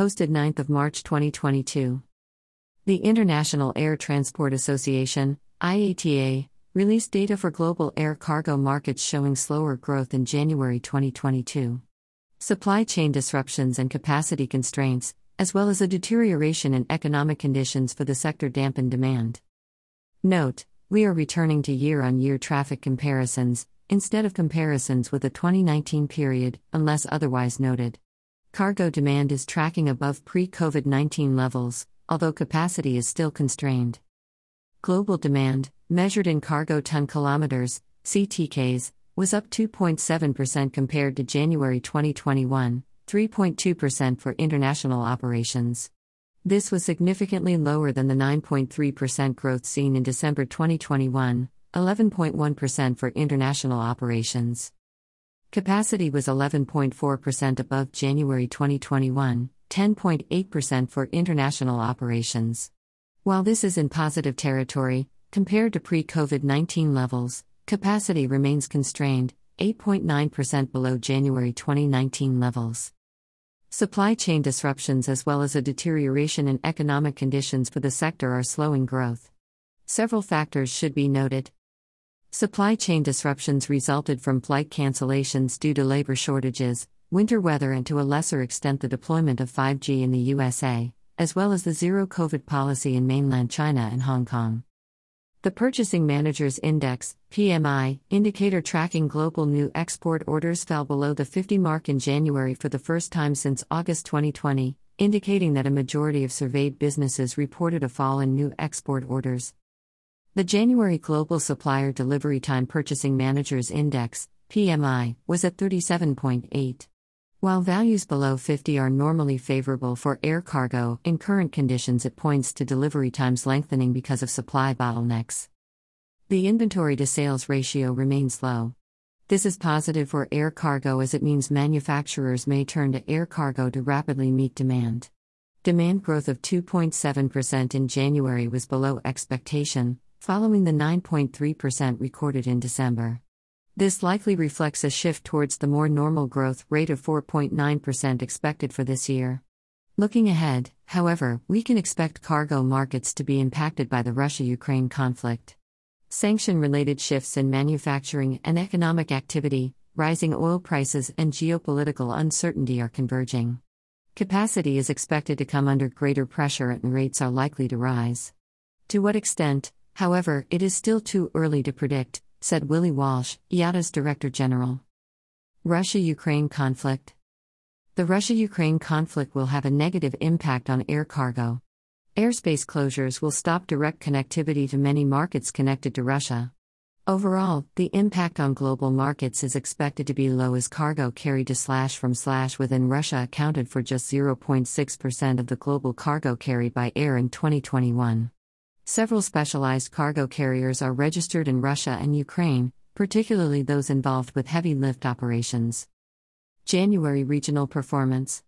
Posted 9th of March 2022. The International Air Transport Association, IATA, released data for global air cargo markets showing slower growth in January 2022. Supply chain disruptions and capacity constraints, as well as a deterioration in economic conditions for the sector dampened demand. Note, we are returning to year on year traffic comparisons, instead of comparisons with the 2019 period, unless otherwise noted. Cargo demand is tracking above pre COVID 19 levels, although capacity is still constrained. Global demand, measured in cargo ton kilometers, CTKs, was up 2.7% compared to January 2021, 3.2% for international operations. This was significantly lower than the 9.3% growth seen in December 2021, 11.1% for international operations. Capacity was 11.4% above January 2021, 10.8% for international operations. While this is in positive territory, compared to pre COVID 19 levels, Capacity remains constrained, 8.9% below January 2019 levels. Supply chain disruptions as well as a deterioration in economic conditions for the sector are slowing growth. Several factors should be noted. Supply chain disruptions resulted from flight cancellations due to labor shortages, winter weather, and to a lesser extent the deployment of 5G in the USA, as well as the zero COVID policy in mainland China and Hong Kong. The Purchasing Managers Index, PMI, indicator tracking global new export orders fell below the 50 mark in January for the first time since August 2020, indicating that a majority of surveyed businesses reported a fall in new export orders. The January Global Supplier Delivery Time Purchasing Managers Index, PMI, was at 37.8. While values below 50 are normally favorable for air cargo, in current conditions it points to delivery times lengthening because of supply bottlenecks. The inventory to sales ratio remains low. This is positive for air cargo as it means manufacturers may turn to air cargo to rapidly meet demand. Demand growth of 2.7% in January was below expectation, following the 9.3% recorded in December. This likely reflects a shift towards the more normal growth rate of 4.9% expected for this year. Looking ahead, however, we can expect cargo markets to be impacted by the Russia Ukraine conflict. Sanction related shifts in manufacturing and economic activity, rising oil prices, and geopolitical uncertainty are converging. Capacity is expected to come under greater pressure and rates are likely to rise. To what extent, however, it is still too early to predict, said Willie Walsh, IATA's Director General. Russia Ukraine conflict. The Russia Ukraine conflict will have a negative impact on air cargo. Airspace closures will stop direct connectivity to many markets connected to Russia. Overall, the impact on global markets is expected to be low as cargo carried to slash from slash within Russia accounted for just 0.6% of the global cargo carried by air in 2021. Several specialized cargo carriers are registered in Russia and Ukraine, particularly those involved with heavy lift operations. January regional performance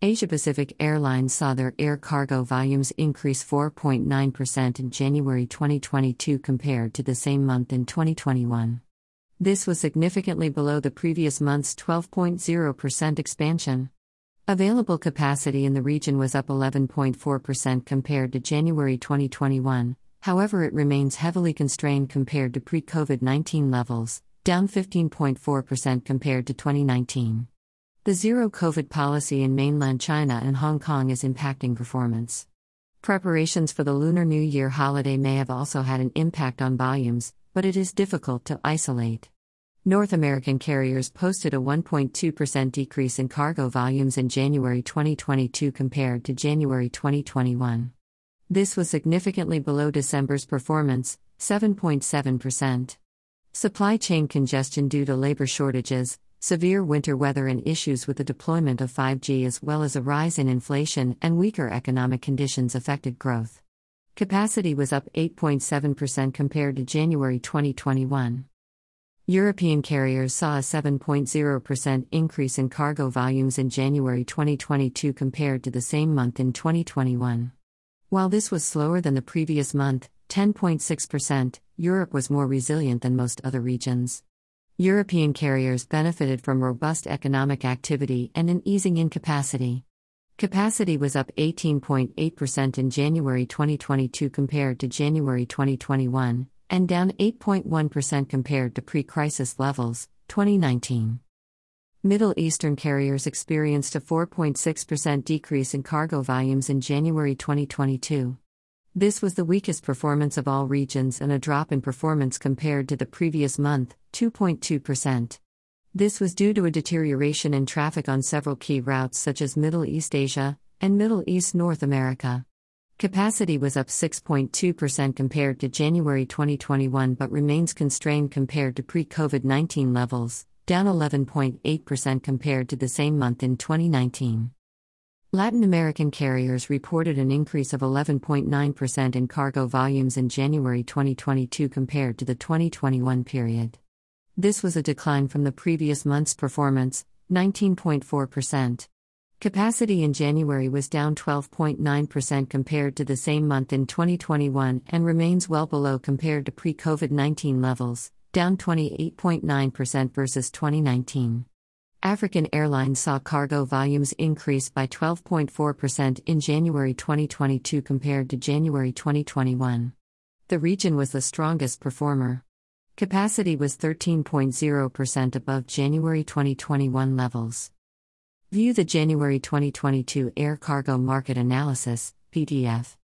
Asia Pacific Airlines saw their air cargo volumes increase 4.9% in January 2022 compared to the same month in 2021. This was significantly below the previous month's 12.0% expansion. Available capacity in the region was up 11.4% compared to January 2021, however, it remains heavily constrained compared to pre COVID 19 levels, down 15.4% compared to 2019. The zero COVID policy in mainland China and Hong Kong is impacting performance. Preparations for the Lunar New Year holiday may have also had an impact on volumes, but it is difficult to isolate. North American carriers posted a 1.2% decrease in cargo volumes in January 2022 compared to January 2021. This was significantly below December's performance, 7.7%. Supply chain congestion due to labor shortages, severe winter weather, and issues with the deployment of 5G, as well as a rise in inflation and weaker economic conditions, affected growth. Capacity was up 8.7% compared to January 2021. European carriers saw a 7.0% increase in cargo volumes in January 2022 compared to the same month in 2021. While this was slower than the previous month, 10.6%, Europe was more resilient than most other regions. European carriers benefited from robust economic activity and an easing in capacity. Capacity was up 18.8% in January 2022 compared to January 2021, and down 8.1% compared to pre crisis levels, 2019. Middle Eastern carriers experienced a 4.6% decrease in cargo volumes in January 2022. This was the weakest performance of all regions and a drop in performance compared to the previous month, 2.2%. This was due to a deterioration in traffic on several key routes such as Middle East Asia and Middle East North America. Capacity was up 6.2% compared to January 2021 but remains constrained compared to pre COVID 19 levels, down 11.8% compared to the same month in 2019. Latin American carriers reported an increase of 11.9% in cargo volumes in January 2022 compared to the 2021 period. This was a decline from the previous month's performance, 19.4%. Capacity in January was down 12.9% compared to the same month in 2021 and remains well below compared to pre COVID 19 levels, down 28.9% versus 2019. African Airlines saw cargo volumes increase by 12.4% in January 2022 compared to January 2021. The region was the strongest performer. Capacity was 13.0% above January 2021 levels. View the January 2022 Air Cargo Market Analysis, PDF.